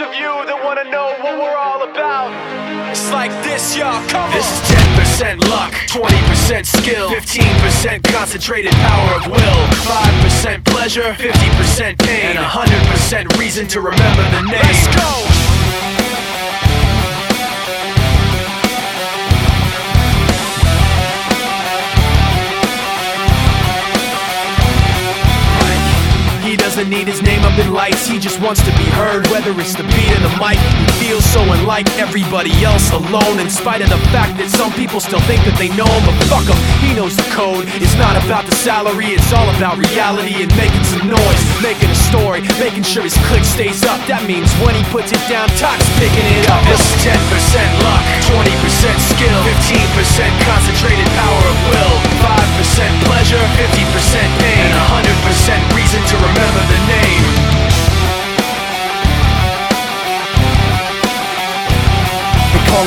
of you that wanna know what we're all about. It's like this, y'all. Come This on. is 10% luck, 20% skill, 15% concentrated power of will, 5% pleasure, 50% pain, and 100% reason to remember the name. Let's go. Doesn't need his name up in lights, he just wants to be heard. Whether it's the beat or the mic, he feels so unlike everybody else alone. In spite of the fact that some people still think that they know him, but fuck him, he knows the code. It's not about the salary, it's all about reality and making some noise, making a story, making sure his click stays up. That means when he puts it down, Talk's picking it up. This is 10% luck, 20% skill, 15% concentrated power of will,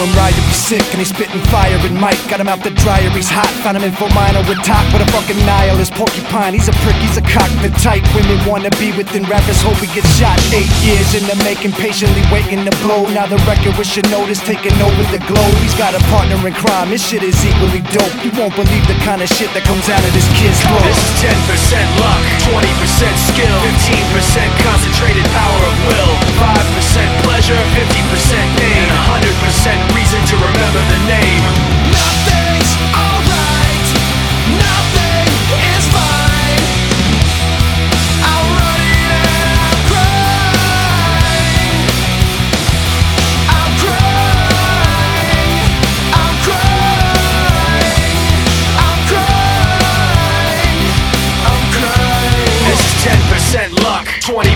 Him Ryder, he's sick and he's spitting fire and Mike got him out the dryer, he's hot. Found him in full minor with top, but a fucking nihilist porcupine. He's a prick, he's a cock, the type women wanna be within rappers. Hope he gets shot. Eight years in the making, patiently waiting to blow. Now the record with notice taking over the globe. He's got a partner in crime, his shit is equally dope. You won't believe the kind of shit that comes out of this kid's throat. This is 10% luck, 20% skill, 15% concentrated power of will, 20%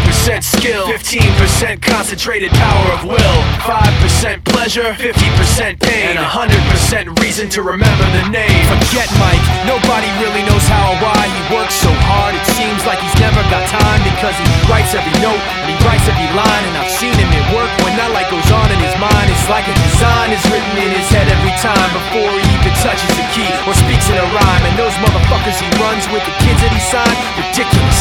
skill, 15% concentrated power of will, 5% pleasure, 50% pain, and 100% reason to remember the name. Forget Mike, nobody really knows how or why he works so hard. It seems like he's never got time because he writes every note and he writes every line. And I've seen him at work when that light goes on in his mind. It's like a design is written in his head every time before he even touches a key or speaks in a rhyme. And those motherfuckers he runs with, the kids that he signed, ridiculous.